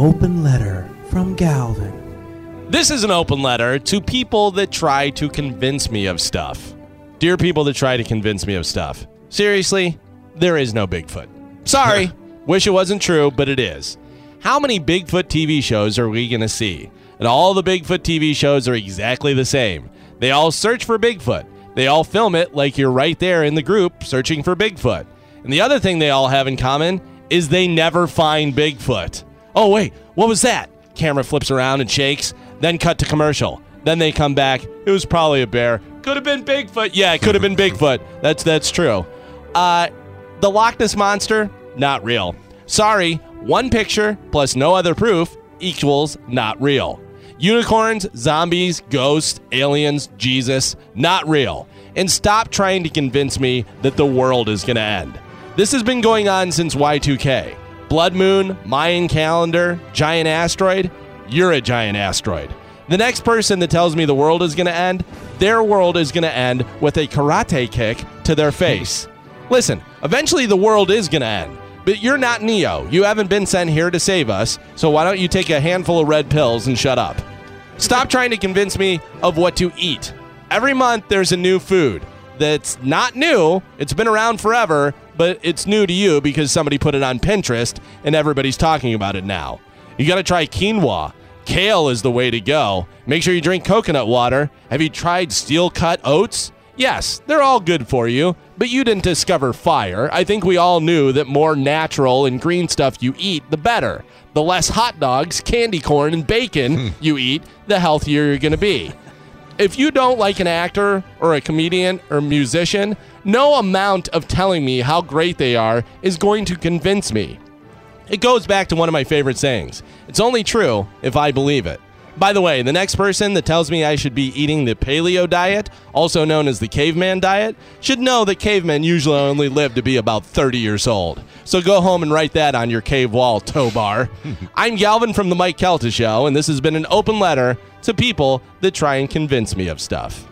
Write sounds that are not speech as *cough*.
open letter from Galvin. This is an open letter to people that try to convince me of stuff. Dear people that try to convince me of stuff. Seriously, there is no Bigfoot. Sorry. *laughs* Wish it wasn't true, but it is. How many Bigfoot TV shows are we going to see? And all the Bigfoot TV shows are exactly the same. They all search for Bigfoot. They all film it like you're right there in the group searching for Bigfoot. And the other thing they all have in common is they never find Bigfoot. Oh, wait, what was that? Camera flips around and shakes, then cut to commercial. Then they come back. It was probably a bear. Could have been Bigfoot. Yeah, it could have been *laughs* Bigfoot. That's that's true. Uh, the Loch Ness monster, not real. Sorry, one picture plus no other proof equals not real. Unicorns, zombies, ghosts, aliens, Jesus, not real. And stop trying to convince me that the world is going to end. This has been going on since Y2K. Blood moon, Mayan calendar, giant asteroid. You're a giant asteroid. The next person that tells me the world is going to end, their world is going to end with a karate kick to their face. *laughs* Listen, eventually the world is going to end. But you're not Neo. You haven't been sent here to save us, so why don't you take a handful of red pills and shut up? Stop trying to convince me of what to eat. Every month there's a new food that's not new, it's been around forever, but it's new to you because somebody put it on Pinterest and everybody's talking about it now. You gotta try quinoa. Kale is the way to go. Make sure you drink coconut water. Have you tried steel cut oats? Yes, they're all good for you, but you didn't discover fire. I think we all knew that more natural and green stuff you eat, the better. The less hot dogs, candy corn, and bacon hmm. you eat, the healthier you're going to be. If you don't like an actor or a comedian or musician, no amount of telling me how great they are is going to convince me. It goes back to one of my favorite sayings it's only true if I believe it. By the way, the next person that tells me I should be eating the paleo diet, also known as the caveman diet, should know that cavemen usually only live to be about 30 years old. So go home and write that on your cave wall, Tobar. *laughs* I'm Galvin from The Mike Calta Show, and this has been an open letter to people that try and convince me of stuff.